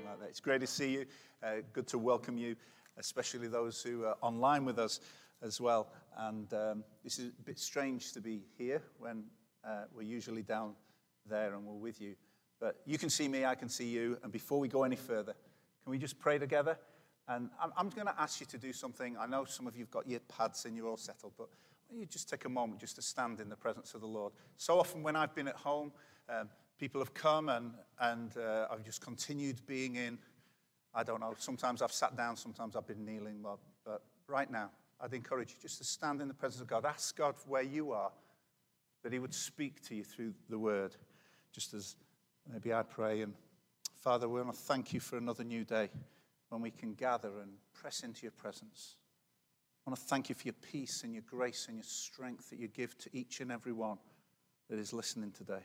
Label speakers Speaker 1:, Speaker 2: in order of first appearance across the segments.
Speaker 1: like that. It's great to see you. Uh, good to welcome you, especially those who are online with us as well. And um, this is a bit strange to be here when uh, we're usually down there and we're with you. But you can see me, I can see you. And before we go any further, can we just pray together? And I'm, I'm going to ask you to do something. I know some of you've got your pads and you're all settled, but you just take a moment just to stand in the presence of the Lord. So often when I've been at home, um, people have come and, and uh, I've just continued being in. I don't know, sometimes I've sat down, sometimes I've been kneeling, but, but right now, I'd encourage you just to stand in the presence of God. Ask God where you are, that He would speak to you through the word, just as maybe I pray. And Father, we want to thank you for another new day when we can gather and press into your presence. I want to thank you for your peace and your grace and your strength that you give to each and every one that is listening today.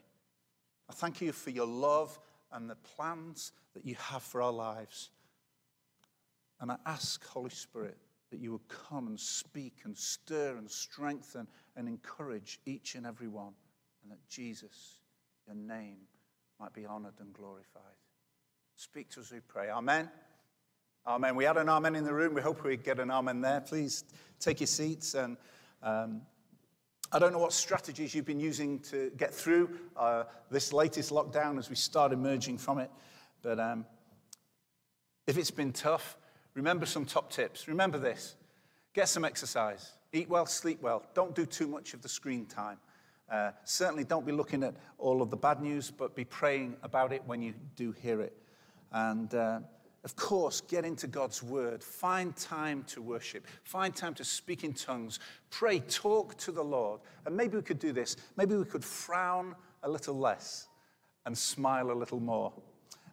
Speaker 1: I thank you for your love and the plans that you have for our lives. And I ask, Holy Spirit, that you would come and speak and stir and strengthen and encourage each and every one, and that Jesus, your name, might be honored and glorified. Speak to us, we pray. Amen. Amen. We had an amen in the room. We hope we get an amen there. Please take your seats and. Um, I don't know what strategies you've been using to get through uh, this latest lockdown as we start emerging from it. But um, if it's been tough, remember some top tips. Remember this get some exercise, eat well, sleep well, don't do too much of the screen time. Uh, certainly don't be looking at all of the bad news, but be praying about it when you do hear it. And uh, of course, get into God's word. Find time to worship. Find time to speak in tongues. Pray, talk to the Lord. And maybe we could do this. Maybe we could frown a little less and smile a little more.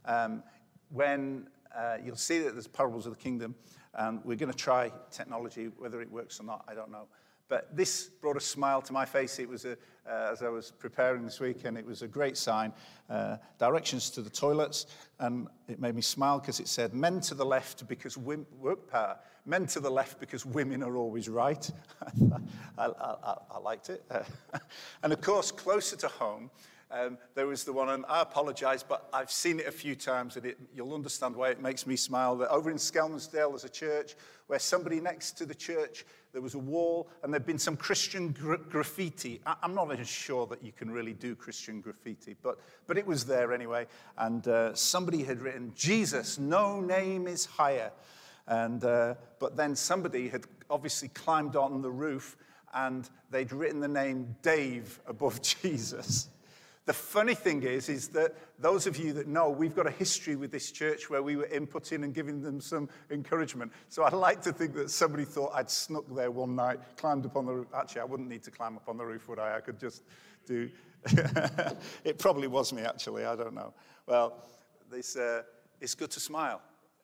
Speaker 1: Um, when uh, you'll see that there's parables of the kingdom, and we're going to try technology, whether it works or not, I don't know. But this brought a smile to my face. It was, a, uh, as I was preparing this week, and it was a great sign. Uh, directions to the toilets, and it made me smile because it said, Men to the left because women, work power. Men to the left because women are always right. I, I, I, liked it. and of course, closer to home, um, there was the one, and I apologize, but I've seen it a few times, and it, you'll understand why it makes me smile. That over in Skelmersdale, there's a church where somebody next to the church, there was a wall, and there'd been some Christian gra- graffiti. I, am not even sure that you can really do Christian graffiti, but, but it was there anyway. And uh, somebody had written, Jesus, no name is higher. And, uh, but then somebody had obviously climbed on the roof and they'd written the name Dave above Jesus. The funny thing is, is that those of you that know, we've got a history with this church where we were inputting and giving them some encouragement. So I'd like to think that somebody thought I'd snuck there one night, climbed up on the roof. Actually, I wouldn't need to climb up on the roof, would I? I could just do. it probably was me, actually. I don't know. Well, this, uh, it's good to smile.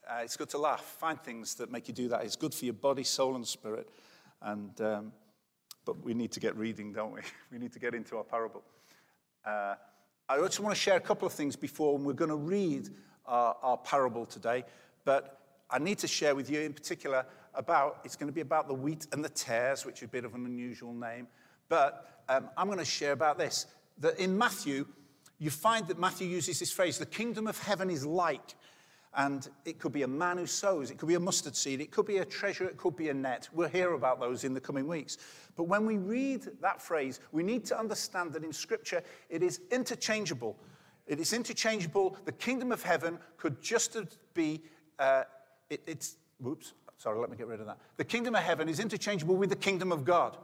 Speaker 1: Uh, it's good to laugh. Find things that make you do that. It's good for your body, soul, and spirit. And, um, but we need to get reading, don't we? We need to get into our parable. Uh, I also want to share a couple of things before we're going to read our, our parable today, but I need to share with you in particular about, it's going to be about the wheat and the tares, which is a bit of an unusual name, but um, I'm going to share about this. That in Matthew, you find that Matthew uses this phrase, the kingdom of heaven is like. And it could be a man who sows, it could be a mustard seed, it could be a treasure, it could be a net. We'll hear about those in the coming weeks. But when we read that phrase, we need to understand that in Scripture it is interchangeable. It is interchangeable. The kingdom of heaven could just be, uh, it, it's, whoops, sorry, let me get rid of that. The kingdom of heaven is interchangeable with the kingdom of God.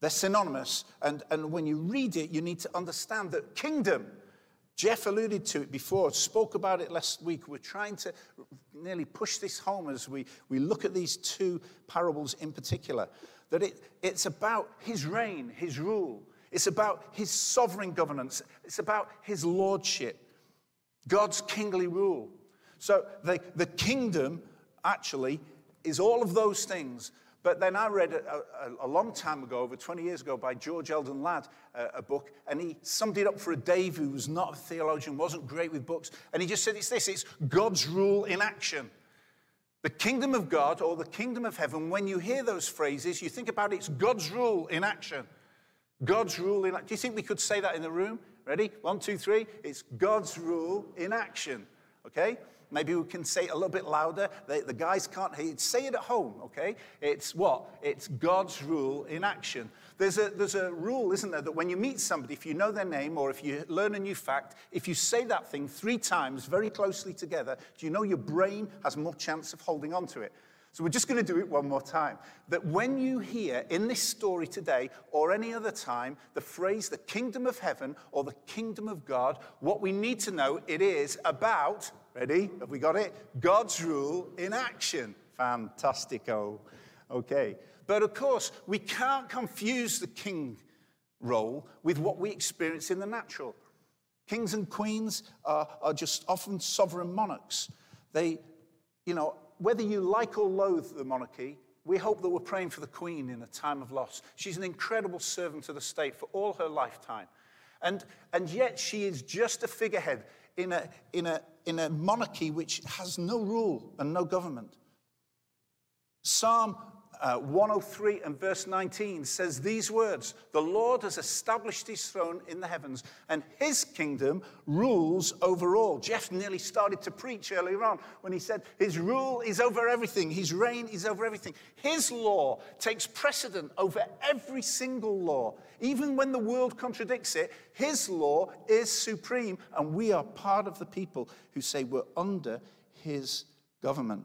Speaker 1: They're synonymous. And, and when you read it, you need to understand that kingdom Jeff alluded to it before, spoke about it last week. We're trying to nearly push this home as we, we look at these two parables in particular. That it, it's about his reign, his rule. It's about his sovereign governance. It's about his lordship, God's kingly rule. So the, the kingdom actually is all of those things but then I read a, a, a, long time ago, over 20 years ago, by George Eldon Ladd, a, a book, and he summed it up for a Dave who was not a theologian, wasn't great with books, and he just said it's this it's God's rule in action. The kingdom of God or the kingdom of heaven, when you hear those phrases, you think about it, it's God's rule in action. God's rule in action. Do you think we could say that in the room? Ready? One, two, three. It's God's rule in action. Okay? Maybe we can say it a little bit louder. The, the guys can't hear it. Say it at home, okay? It's what? It's God's rule in action. There's a, there's a rule, isn't there, that when you meet somebody, if you know their name or if you learn a new fact, if you say that thing three times very closely together, do you know your brain has more chance of holding on to it? So we're just going to do it one more time. That when you hear in this story today or any other time the phrase the kingdom of heaven or the kingdom of God, what we need to know it is about, ready? Have we got it? God's rule in action. Fantastico. Okay. But of course, we can't confuse the king role with what we experience in the natural. Kings and queens are, are just often sovereign monarchs. They, you know, whether you like or loathe the monarchy, we hope that we're praying for the Queen in a time of loss. She's an incredible servant to the state for all her lifetime. And, and yet she is just a figurehead in a, in, a, in a monarchy which has no rule and no government. Psalm uh, 103 and verse 19 says these words The Lord has established his throne in the heavens, and his kingdom rules over all. Jeff nearly started to preach earlier on when he said, His rule is over everything, his reign is over everything. His law takes precedent over every single law. Even when the world contradicts it, his law is supreme, and we are part of the people who say we're under his government.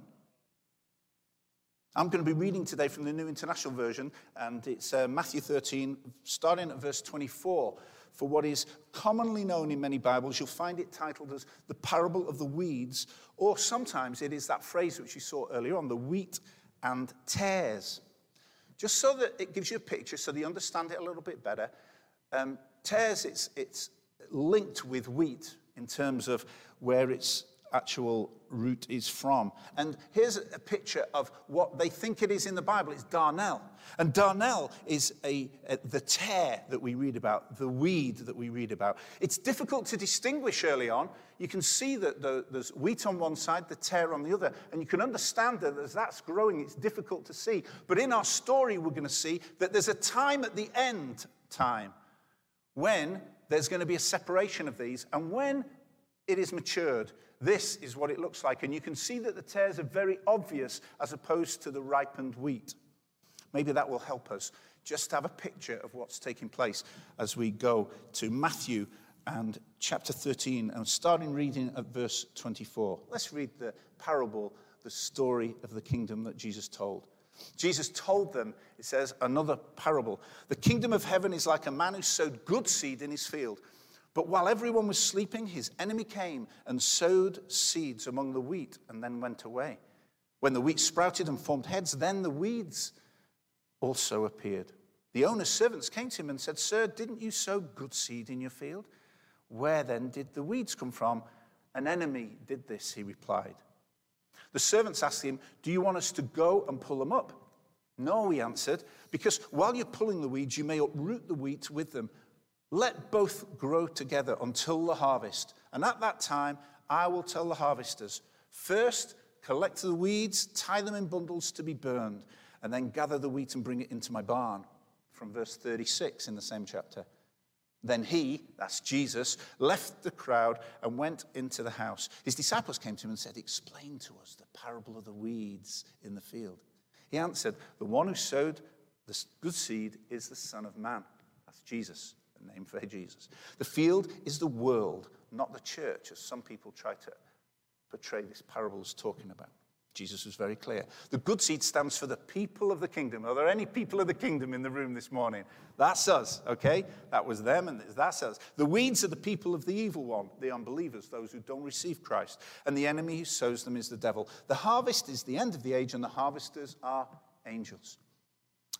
Speaker 1: I'm going to be reading today from the New International Version, and it's uh, Matthew 13, starting at verse 24. For what is commonly known in many Bibles, you'll find it titled as the parable of the weeds, or sometimes it is that phrase which you saw earlier on, the wheat and tares. Just so that it gives you a picture, so that you understand it a little bit better. Um, tares, it's, it's linked with wheat in terms of where it's actual root is from. And here's a picture of what they think it is in the Bible. It's darnel. And darnel is a, a, the tare that we read about, the weed that we read about. It's difficult to distinguish early on. You can see that the, there's wheat on one side, the tare on the other. And you can understand that as that's growing, it's difficult to see. But in our story, we're going to see that there's a time at the end time when there's going to be a separation of these. And when it is matured, this is what it looks like. And you can see that the tares are very obvious as opposed to the ripened wheat. Maybe that will help us just have a picture of what's taking place as we go to Matthew and chapter 13 and starting reading at verse 24. Let's read the parable, the story of the kingdom that Jesus told. Jesus told them, it says, another parable. The kingdom of heaven is like a man who sowed good seed in his field. But while everyone was sleeping, his enemy came and sowed seeds among the wheat and then went away. When the wheat sprouted and formed heads, then the weeds also appeared. The owner's servants came to him and said, Sir, didn't you sow good seed in your field? Where then did the weeds come from? An enemy did this, he replied. The servants asked him, Do you want us to go and pull them up? No, he answered, because while you're pulling the weeds, you may uproot the wheat with them. Let both grow together until the harvest. And at that time, I will tell the harvesters first, collect the weeds, tie them in bundles to be burned, and then gather the wheat and bring it into my barn. From verse 36 in the same chapter. Then he, that's Jesus, left the crowd and went into the house. His disciples came to him and said, Explain to us the parable of the weeds in the field. He answered, The one who sowed the good seed is the Son of Man. That's Jesus name for Jesus. The field is the world, not the church, as some people try to portray this parable as talking about. Jesus was very clear. The good seed stands for the people of the kingdom. Are there any people of the kingdom in the room this morning? That's us, okay? That was them and that's us. The weeds are the people of the evil one, the unbelievers, those who don't receive Christ. And the enemy who sows them is the devil. The harvest is the end of the age, and the harvesters are angels.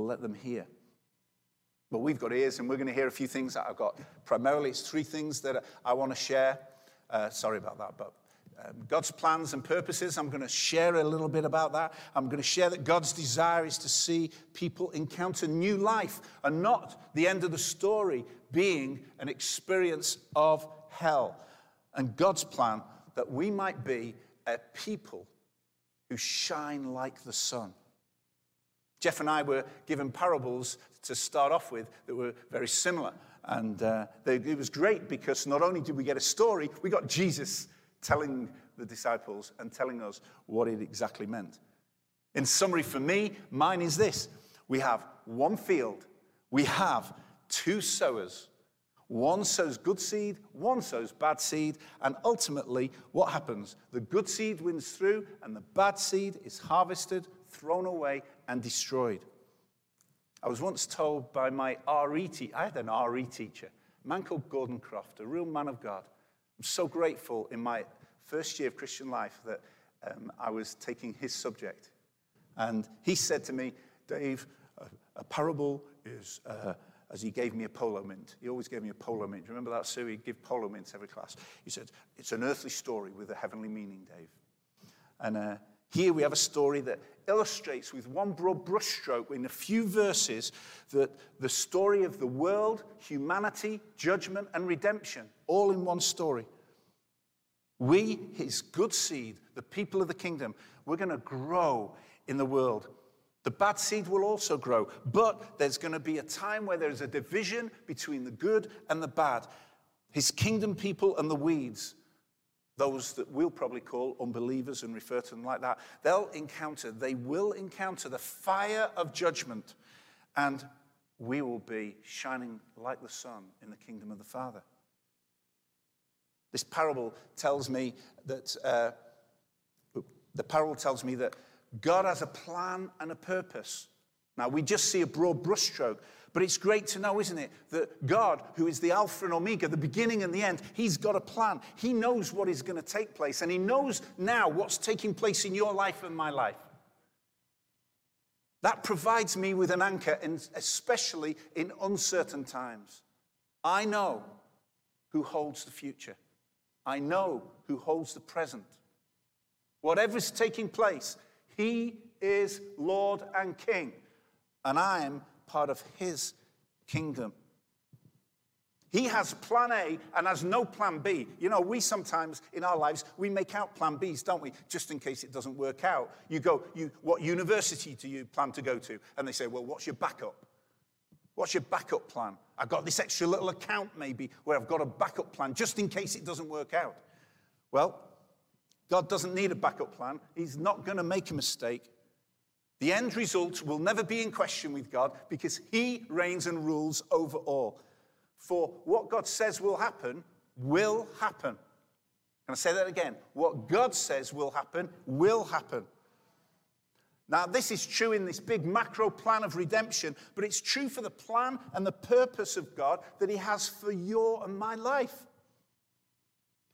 Speaker 1: let them hear. But we've got ears, and we're going to hear a few things that I've got. Primarily, it's three things that I want to share. Uh, sorry about that, but um, God's plans and purposes. I'm going to share a little bit about that. I'm going to share that God's desire is to see people encounter new life and not the end of the story being an experience of hell. And God's plan that we might be a people who shine like the sun. Jeff and I were given parables to start off with that were very similar. And uh, they, it was great because not only did we get a story, we got Jesus telling the disciples and telling us what it exactly meant. In summary, for me, mine is this we have one field, we have two sowers. One sows good seed, one sows bad seed, and ultimately, what happens? The good seed wins through, and the bad seed is harvested, thrown away, and destroyed. I was once told by my RE teacher, I had an RE teacher, a man called Gordon Croft, a real man of God. I'm so grateful in my first year of Christian life that um, I was taking his subject. And he said to me, Dave, a, a parable is, uh, as he gave me a polo mint. He always gave me a polo mint. Remember that, Sue? He'd give polo mints every class. He said, it's an earthly story with a heavenly meaning, Dave. And uh, here we have a story that illustrates with one broad brushstroke in a few verses that the story of the world, humanity, judgment, and redemption, all in one story. We, his good seed, the people of the kingdom, we're going to grow in the world. The bad seed will also grow, but there's going to be a time where there's a division between the good and the bad. His kingdom people and the weeds, those that we'll probably call unbelievers and refer to them like that, they'll encounter, they will encounter the fire of judgment, and we will be shining like the sun in the kingdom of the Father. This parable tells me that uh, the parable tells me that God has a plan and a purpose. Now, we just see a broad brushstroke, but it's great to know, isn't it, that God, who is the Alpha and Omega, the beginning and the end, He's got a plan. He knows what is going to take place, and He knows now what's taking place in your life and my life. That provides me with an anchor, and especially in uncertain times. I know who holds the future. I know who holds the present. Whatever's taking place, He is Lord and King, and I am part of His kingdom. He has plan A and has no plan B. You know, we sometimes in our lives, we make out plan Bs, don't we? Just in case it doesn't work out. You go, you, what university do you plan to go to? And they say, well, what's your backup? What's your backup plan? I've got this extra little account maybe where I've got a backup plan just in case it doesn't work out. Well, God doesn't need a backup plan. He's not going to make a mistake. The end result will never be in question with God because He reigns and rules over all. For what God says will happen, will happen. Can I say that again? What God says will happen, will happen. Now, this is true in this big macro plan of redemption, but it's true for the plan and the purpose of God that He has for your and my life.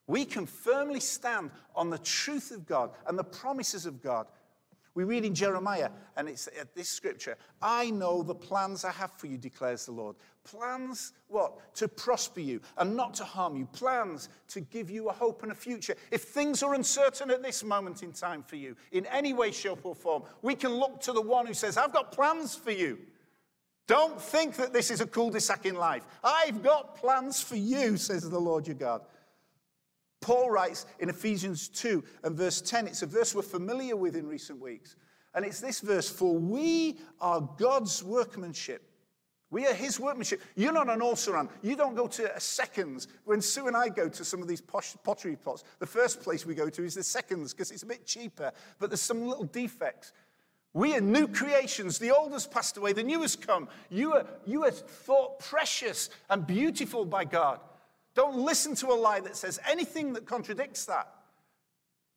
Speaker 1: We can firmly stand on the truth of God and the promises of God we read in Jeremiah, and it's at this scripture I know the plans I have for you, declares the Lord. Plans, what? To prosper you and not to harm you. Plans to give you a hope and a future. If things are uncertain at this moment in time for you, in any way, shape, or form, we can look to the one who says, I've got plans for you. Don't think that this is a cul de sac in life. I've got plans for you, says the Lord your God. Paul writes in Ephesians 2 and verse 10, it's a verse we're familiar with in recent weeks. And it's this verse For we are God's workmanship. We are his workmanship. You're not an also You don't go to a seconds. When Sue and I go to some of these posh pottery pots, the first place we go to is the seconds because it's a bit cheaper, but there's some little defects. We are new creations. The old has passed away, the new has come. You are, you are thought precious and beautiful by God. Don't listen to a lie that says anything that contradicts that.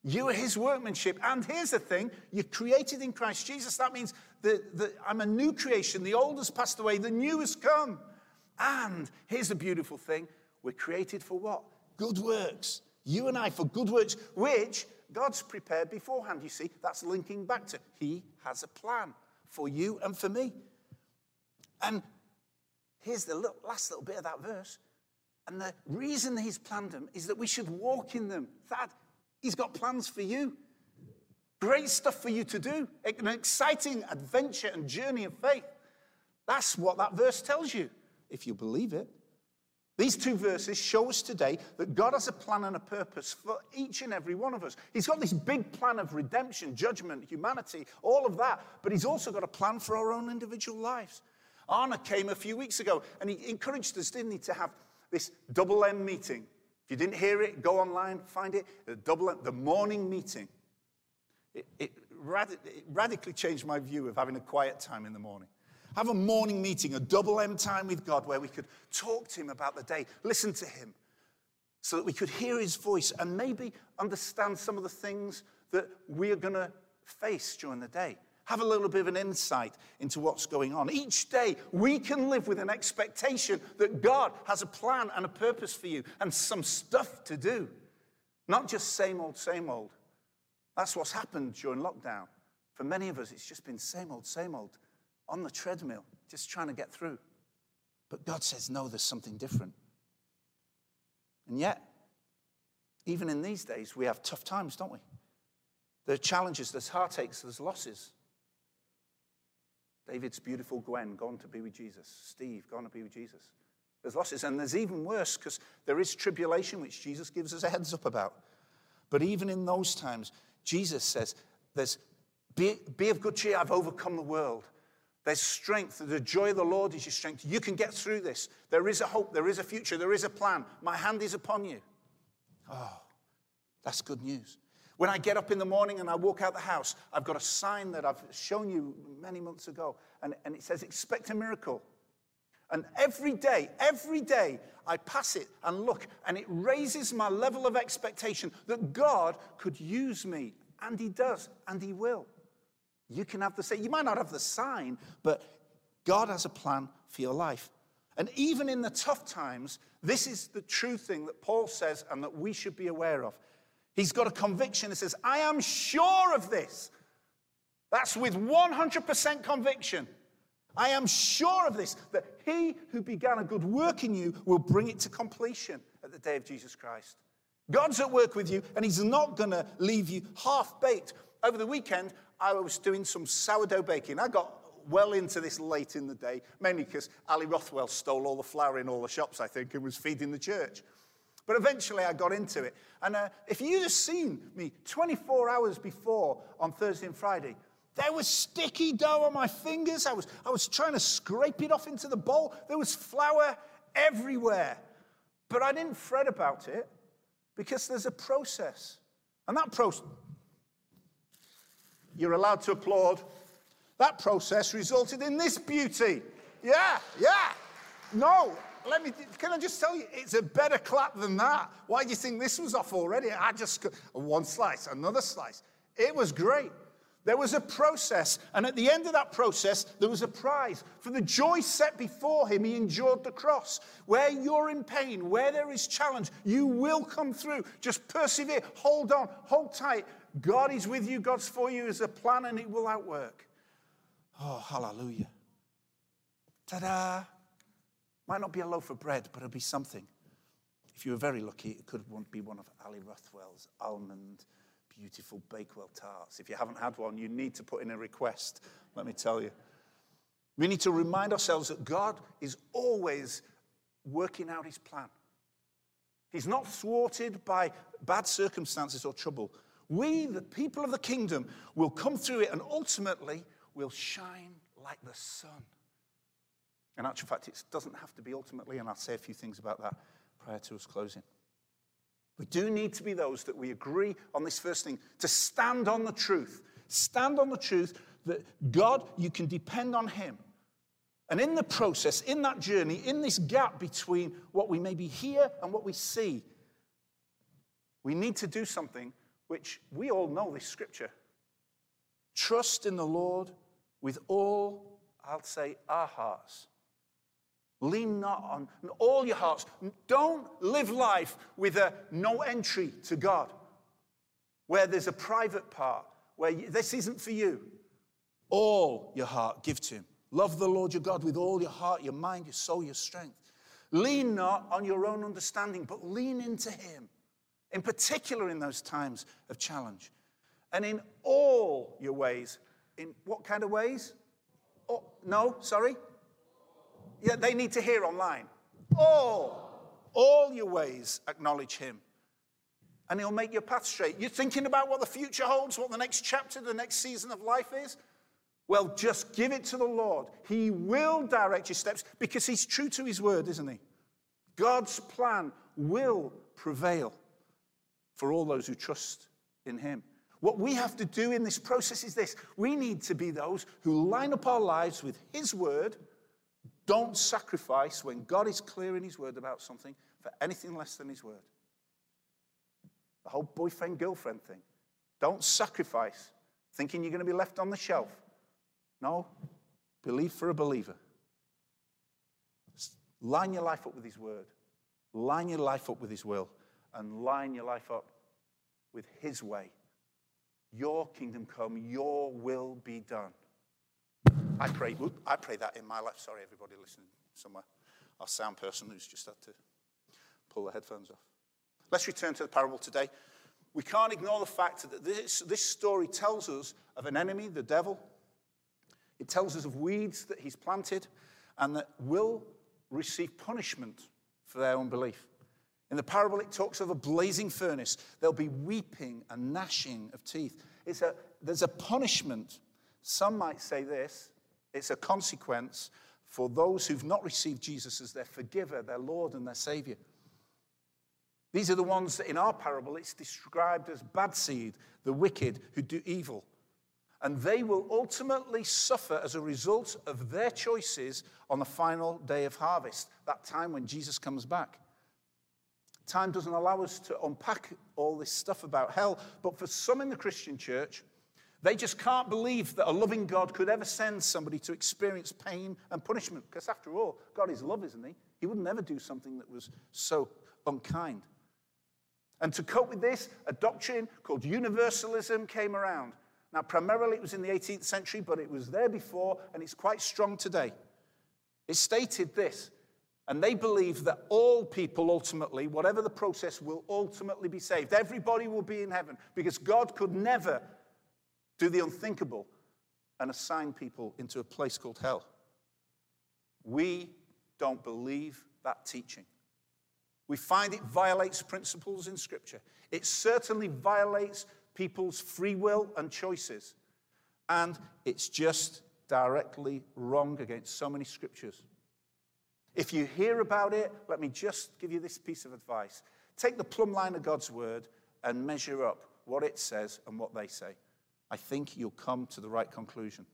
Speaker 1: You are his workmanship. And here's the thing you're created in Christ Jesus. That means that, that, I'm a new creation. The old has passed away, the new has come. And here's the beautiful thing we're created for what? Good works. You and I for good works, which God's prepared beforehand. You see, that's linking back to He has a plan for you and for me. And here's the last little bit of that verse and the reason he's planned them is that we should walk in them. That He's got plans for you. Great stuff for you to do. An exciting adventure and journey of faith. That's what that verse tells you, if you believe it. These two verses show us today that God has a plan and a purpose for each and every one of us. He's got this big plan of redemption, judgment, humanity, all of that, but He's also got a plan for our own individual lives. Arna came a few weeks ago and he encouraged us, didn't he, to have this double M meeting. If you didn't hear it, go online, find it. The double M, the morning meeting. It, it, rad- it radically changed my view of having a quiet time in the morning. Have a morning meeting, a double M time with God where we could talk to Him about the day, listen to Him, so that we could hear His voice and maybe understand some of the things that we are going to face during the day. Have a little bit of an insight into what's going on. Each day, we can live with an expectation that God has a plan and a purpose for you and some stuff to do. Not just same old, same old. That's what's happened during lockdown. For many of us, it's just been same old, same old on the treadmill, just trying to get through. But God says, no, there's something different. And yet, even in these days, we have tough times, don't we? There are challenges, there's heartaches, there's losses. David's beautiful Gwen gone to be with Jesus. Steve gone to be with Jesus. There's losses, and there's even worse because there is tribulation, which Jesus gives us a heads up about. But even in those times, Jesus says, "There's be, be of good cheer. I've overcome the world." There's strength. The joy of the Lord is your strength. You can get through this. There is a hope. There is a future. There is a plan. My hand is upon you. Oh, that's good news. When I get up in the morning and I walk out the house, I've got a sign that I've shown you many months ago, and, and it says, Expect a miracle. And every day, every day, I pass it and look, and it raises my level of expectation that God could use me. And He does, and He will. You can have the same. You might not have the sign, but God has a plan for your life. And even in the tough times, this is the true thing that Paul says and that we should be aware of. He's got a conviction that says, I am sure of this. That's with 100% conviction. I am sure of this, that he who began a good work in you will bring it to completion at the day of Jesus Christ. God's at work with you, and he's not going to leave you half baked. Over the weekend, I was doing some sourdough baking. I got well into this late in the day, mainly because Ali Rothwell stole all the flour in all the shops, I think, and was feeding the church. But eventually I got into it. And uh, if you'd have seen me 24 hours before on Thursday and Friday, there was sticky dough on my fingers. I was, I was trying to scrape it off into the bowl. There was flour everywhere. But I didn't fret about it because there's a process. And that process, you're allowed to applaud. That process resulted in this beauty. Yeah, yeah. No, let me, can I just tell you, it's a better clap than that. Why do you think this was off already? I just, one slice, another slice. It was great. There was a process, and at the end of that process, there was a prize. For the joy set before him, he endured the cross. Where you're in pain, where there is challenge, you will come through. Just persevere, hold on, hold tight, God is with you, God's for you, is a plan, and it will outwork. Oh, hallelujah. Ta da! Might not be a loaf of bread, but it'll be something. If you were very lucky, it could be one of Ali Rothwell's almond, beautiful Bakewell tarts. If you haven't had one, you need to put in a request, let me tell you. We need to remind ourselves that God is always working out his plan. He's not thwarted by bad circumstances or trouble. We, the people of the kingdom, will come through it and ultimately will shine like the sun. In actual fact, it doesn't have to be ultimately, and I'll say a few things about that prior to us closing. We do need to be those that we agree on this first thing to stand on the truth. Stand on the truth that God, you can depend on Him. And in the process, in that journey, in this gap between what we maybe hear and what we see, we need to do something which we all know this scripture. Trust in the Lord with all, I'll say, our hearts. Lean not on all your hearts. Don't live life with a no entry to God, where there's a private part, where you, this isn't for you. All your heart give to Him. Love the Lord your God with all your heart, your mind, your soul, your strength. Lean not on your own understanding, but lean into Him in particular in those times of challenge. And in all your ways, in what kind of ways? Oh, no, sorry? Yeah, they need to hear online. All, all your ways acknowledge him. And he'll make your path straight. You're thinking about what the future holds, what the next chapter, the next season of life is? Well, just give it to the Lord. He will direct your steps because he's true to his word, isn't he? God's plan will prevail for all those who trust in him. What we have to do in this process is this we need to be those who line up our lives with his word don't sacrifice when God is clear in His word about something for anything less than His word. The whole boyfriend girlfriend thing. Don't sacrifice thinking you're going to be left on the shelf. No, believe for a believer. Line your life up with His word, line your life up with His will, and line your life up with His way. Your kingdom come, your will be done I mm. pray, I pray that in my life. Sorry, everybody listening somewhere. Our sound person who's just had to pull the headphones off. Let's return to the parable today. We can't ignore the fact that this, this story tells us of an enemy, the devil. It tells us of weeds that he's planted and that will receive punishment for their unbelief. In the parable, it talks of a blazing furnace. There'll be weeping and gnashing of teeth. It's a, there's a punishment. Some might say this it's a consequence for those who've not received Jesus as their forgiver, their Lord, and their Savior. These are the ones that in our parable it's described as bad seed, the wicked who do evil. And they will ultimately suffer as a result of their choices on the final day of harvest, that time when Jesus comes back. Time doesn't allow us to unpack all this stuff about hell, but for some in the Christian church, they just can't believe that a loving God could ever send somebody to experience pain and punishment. Because after all, God is love, isn't He? He would never do something that was so unkind. And to cope with this, a doctrine called universalism came around. Now, primarily it was in the 18th century, but it was there before, and it's quite strong today. It stated this, and they believe that all people ultimately, whatever the process, will ultimately be saved. Everybody will be in heaven because God could never do the unthinkable and assign people into a place called hell. We don't believe that teaching. We find it violates principles in Scripture. It certainly violates people's free will and choices. And it's just directly wrong against so many Scriptures. If you hear about it, let me just give you this piece of advice. Take the plumb line of God's word and measure up what it says and what they say. I think you'll come to the right conclusion.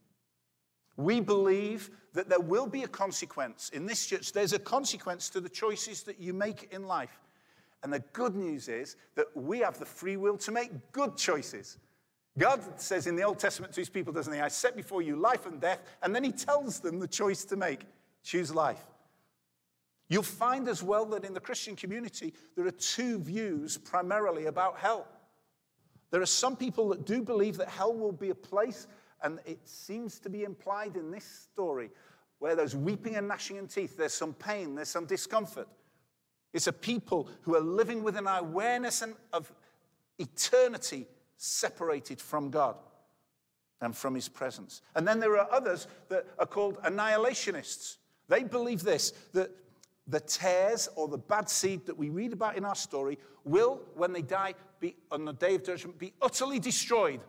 Speaker 1: We believe that there will be a consequence. In this church, there's a consequence to the choices that you make in life. And the good news is that we have the free will to make good choices. God says in the Old Testament to his people, doesn't he? I set before you life and death, and then he tells them the choice to make choose life. You'll find as well that in the Christian community, there are two views primarily about hell. There are some people that do believe that hell will be a place, and it seems to be implied in this story, where there's weeping and gnashing of teeth, there's some pain, there's some discomfort. It's a people who are living with an awareness of eternity separated from God and from his presence. And then there are others that are called annihilationists. They believe this that the tares or the bad seed that we read about in our story will, when they die, be on the day of judgment, be utterly destroyed.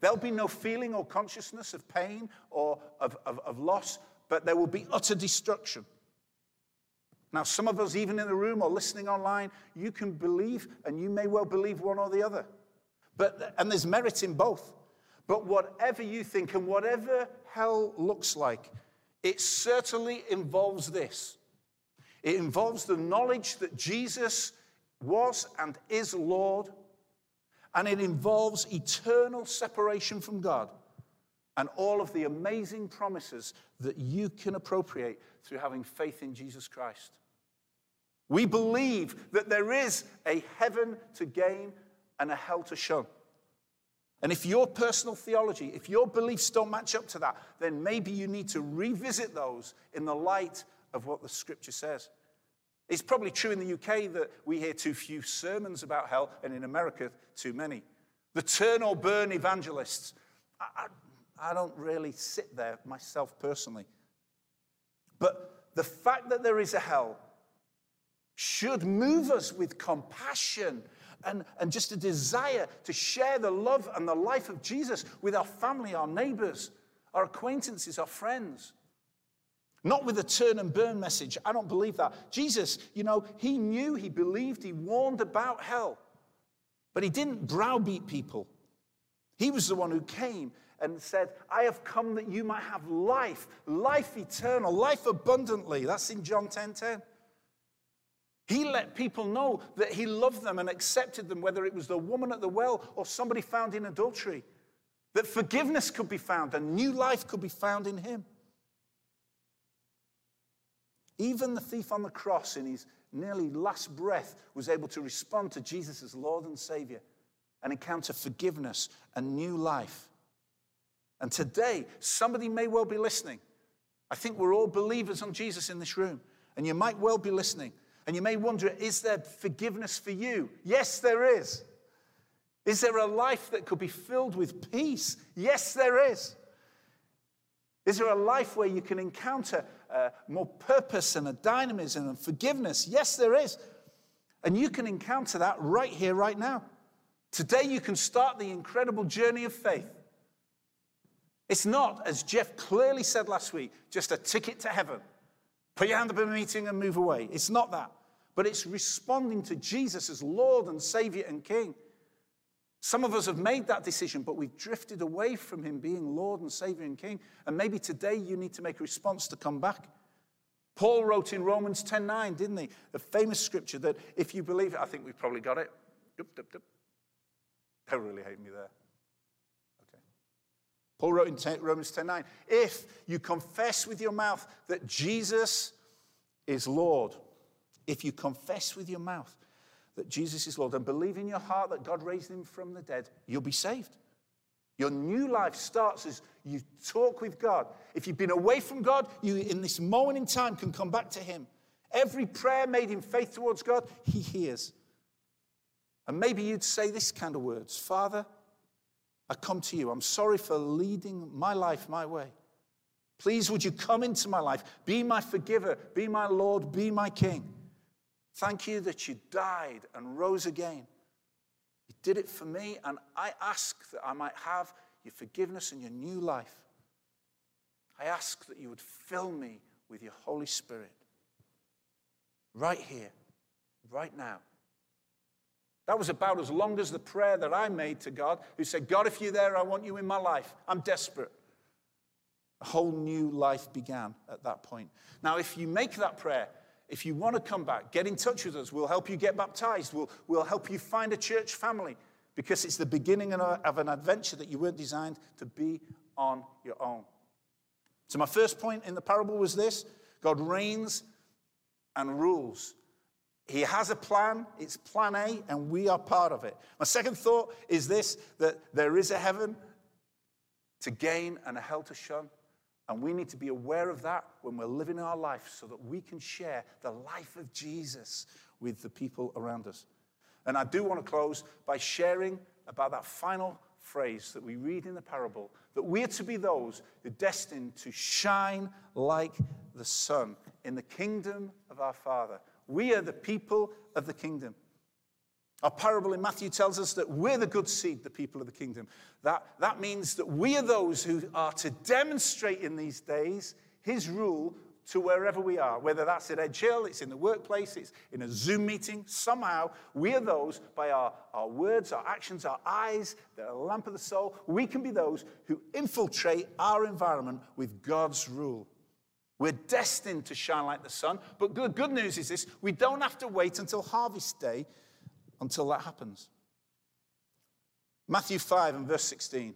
Speaker 1: There'll be no feeling or consciousness of pain or of, of, of loss, but there will be utter destruction. Now, some of us, even in the room or listening online, you can believe, and you may well believe one or the other. But, and there's merit in both. But whatever you think and whatever hell looks like, it certainly involves this it involves the knowledge that Jesus was and is Lord, and it involves eternal separation from God and all of the amazing promises that you can appropriate through having faith in Jesus Christ. We believe that there is a heaven to gain and a hell to shun. And if your personal theology, if your beliefs don't match up to that, then maybe you need to revisit those in the light of what the scripture says. It's probably true in the UK that we hear too few sermons about hell, and in America, too many. The turn or burn evangelists. I, I, I don't really sit there myself personally. But the fact that there is a hell should move us with compassion and, and just a desire to share the love and the life of Jesus with our family, our neighbors, our acquaintances, our friends. Not with a turn and burn message. I don't believe that. Jesus, you know, he knew, he believed, he warned about hell, but he didn't browbeat people. He was the one who came and said, I have come that you might have life, life eternal, life abundantly. That's in John 10 10. He let people know that he loved them and accepted them, whether it was the woman at the well or somebody found in adultery, that forgiveness could be found and new life could be found in him. Even the thief on the cross, in his nearly last breath, was able to respond to Jesus as Lord and Savior and encounter forgiveness and new life. And today, somebody may well be listening. I think we're all believers on Jesus in this room, and you might well be listening and you may wonder is there forgiveness for you? Yes, there is. Is there a life that could be filled with peace? Yes, there is. Is there a life where you can encounter uh, more purpose and a dynamism and forgiveness? Yes, there is. And you can encounter that right here, right now. Today, you can start the incredible journey of faith. It's not, as Jeff clearly said last week, just a ticket to heaven. Put your hand up in a meeting and move away. It's not that but it's responding to Jesus as Lord and Savior and King. Some of us have made that decision, but we've drifted away from Him being Lord and Savior and King. And maybe today you need to make a response to come back. Paul wrote in Romans 10:9, didn't he? The famous scripture that if you believe it, I think we've probably got it. Dup, dup, dup. They'll really hate me there. Okay. Paul wrote in 10, Romans 10:9, if you confess with your mouth that Jesus is Lord if you confess with your mouth that Jesus is Lord and believe in your heart that God raised him from the dead, you'll be saved. Your new life starts as you talk with God. If you've been away from God, you in this moment in time can come back to him. Every prayer made in faith towards God, he hears. And maybe you'd say this kind of words Father, I come to you. I'm sorry for leading my life my way. Please, would you come into my life? Be my forgiver, be my Lord, be my King. Thank you that you died and rose again. You did it for me, and I ask that I might have your forgiveness and your new life. I ask that you would fill me with your Holy Spirit right here, right now. That was about as long as the prayer that I made to God, who said, God, if you're there, I want you in my life. I'm desperate. A whole new life began at that point. Now, if you make that prayer if you want to come back, get in touch with us. We'll help you get baptized. We'll, we'll help you find a church family because it's the beginning of an adventure that you weren't designed to be on your own. So, my first point in the parable was this God reigns and rules. He has a plan, it's plan A, and we are part of it. My second thought is this that there is a heaven to gain and a hell to shun. And we need to be aware of that when we're living our life so that we can share the life of Jesus with the people around us. And I do want to close by sharing about that final phrase that we read in the parable that we are to be those who are destined to shine like the sun in the kingdom of our Father. We are the people of the kingdom. Our parable in Matthew tells us that we're the good seed, the people of the kingdom. That, that means that we are those who are to demonstrate in these days his rule to wherever we are, whether that's at Edge Hill, it's in the workplace, it's in a Zoom meeting. Somehow, we are those by our, our words, our actions, our eyes, the lamp of the soul. We can be those who infiltrate our environment with God's rule. We're destined to shine like the sun. But the good news is this we don't have to wait until harvest day until that happens. Matthew 5 and verse 16.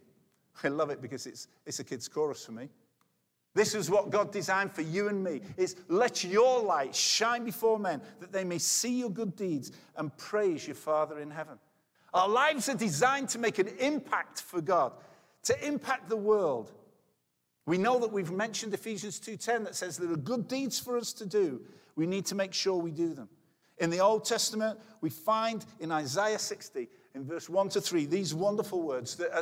Speaker 1: I love it because it's, it's a kid's chorus for me. This is what God designed for you and me. Is let your light shine before men that they may see your good deeds and praise your Father in heaven. Our lives are designed to make an impact for God, to impact the world. We know that we've mentioned Ephesians 2:10 that says there are good deeds for us to do We need to make sure we do them. In the Old Testament, we find in Isaiah 60, in verse 1 to 3, these wonderful words that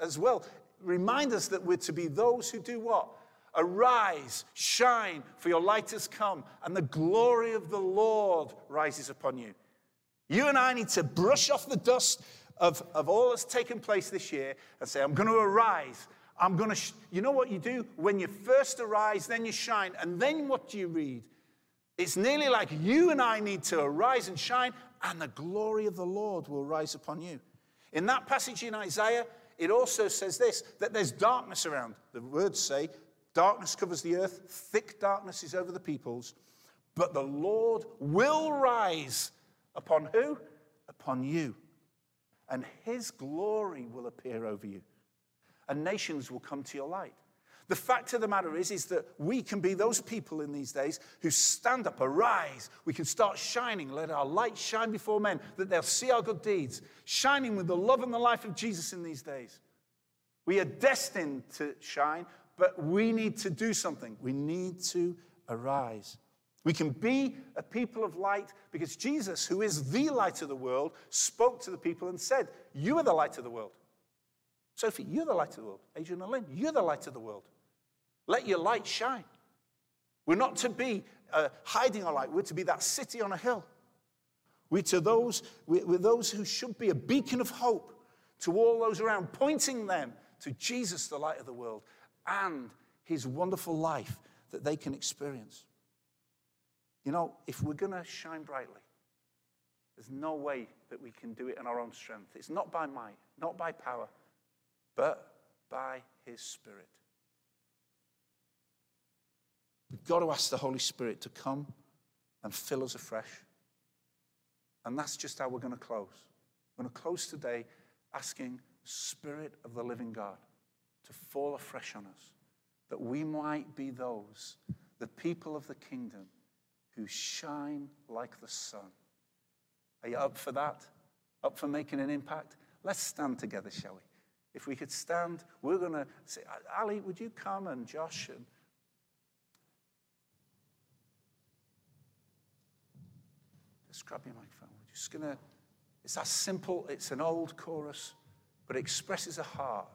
Speaker 1: as well remind us that we're to be those who do what? Arise, shine, for your light has come, and the glory of the Lord rises upon you. You and I need to brush off the dust of, of all that's taken place this year and say, I'm going to arise. I'm going to, sh-. you know what you do? When you first arise, then you shine. And then what do you read? It's nearly like you and I need to arise and shine, and the glory of the Lord will rise upon you. In that passage in Isaiah, it also says this that there's darkness around. The words say, Darkness covers the earth, thick darkness is over the peoples, but the Lord will rise upon who? Upon you. And his glory will appear over you, and nations will come to your light. The fact of the matter is, is that we can be those people in these days who stand up, arise. We can start shining, let our light shine before men, that they'll see our good deeds, shining with the love and the life of Jesus in these days. We are destined to shine, but we need to do something. We need to arise. We can be a people of light because Jesus, who is the light of the world, spoke to the people and said, You are the light of the world. Sophie, you're the light of the world. Adrian and Lynn, you're the light of the world. Let your light shine. We're not to be uh, hiding our light, we're to be that city on a hill. We're to those, we're those who should be a beacon of hope to all those around, pointing them to Jesus, the light of the world, and his wonderful life that they can experience. You know, if we're going to shine brightly, there's no way that we can do it in our own strength. It's not by might, not by power, but by his Spirit. We've got to ask the Holy Spirit to come and fill us afresh. And that's just how we're going to close. We're going to close today asking Spirit of the living God to fall afresh on us, that we might be those, the people of the kingdom, who shine like the sun. Are you up for that? Up for making an impact? Let's stand together, shall we? If we could stand, we're going to say, Ali, would you come and Josh and just grab your microphone. We're just going to, it's that simple, it's an old chorus, but it expresses a heart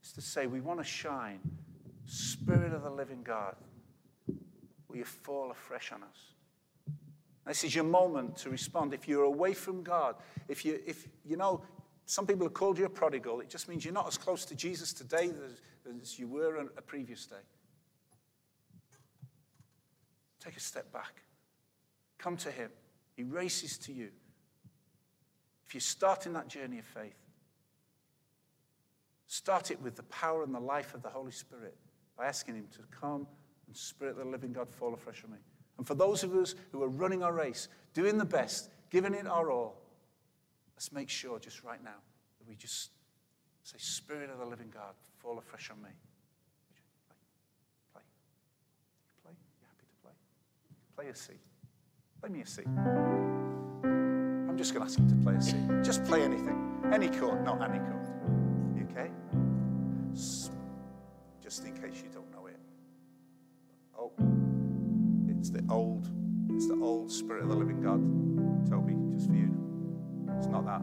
Speaker 1: It's to say, we want to shine. Spirit of the living God, will you fall afresh on us? This is your moment to respond. If you're away from God, if you, if you know, some people have called you a prodigal, it just means you're not as close to Jesus today as, as you were on a previous day. Take a step back. Come to Him. He races to you. If you're starting that journey of faith, Start it with the power and the life of the Holy Spirit by asking Him to come and Spirit of the living God fall afresh on me. And for those of us who are running our race, doing the best, giving it our all, let's make sure just right now that we just say, Spirit of the living God, fall afresh on me. Play. Play. Play? You happy to play? Play a C. Play me a C. I'm just going to ask him to play a C. Just play anything. Any chord, not any chord okay? Just in case you don't know it. Oh, it's the old, it's the old Spirit of the living God, Toby, just for you. It's not that.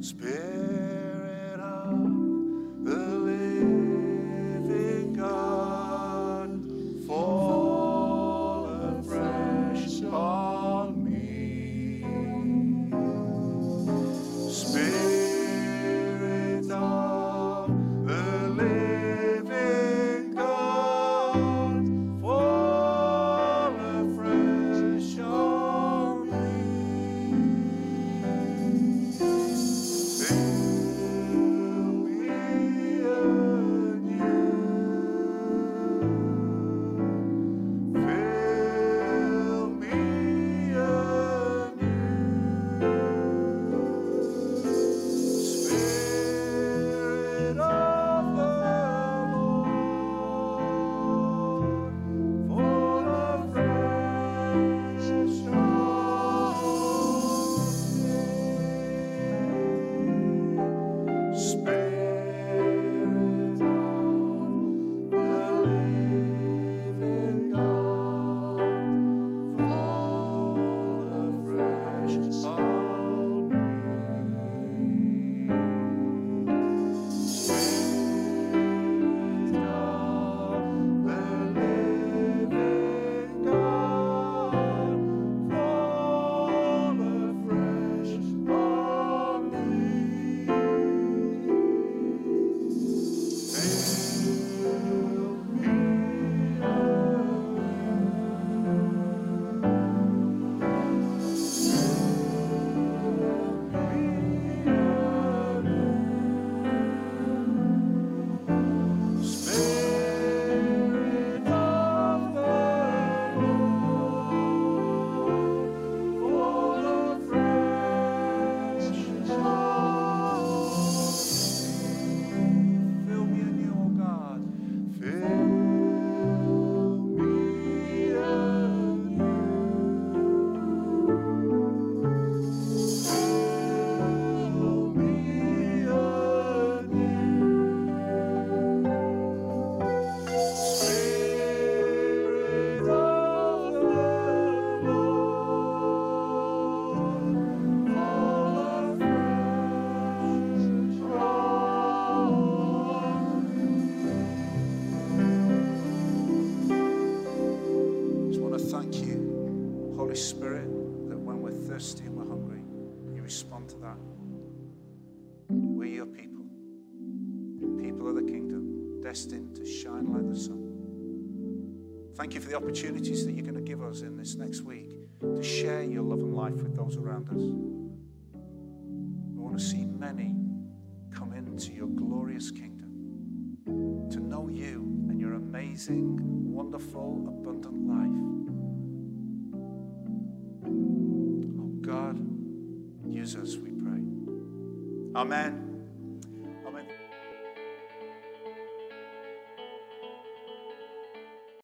Speaker 1: Spirit the opportunities that you're going to give us in this next week to share your love and life with those around us. We want to see many come into your glorious kingdom, to know you and your amazing, wonderful, abundant life. Oh God, use us, we pray. Amen.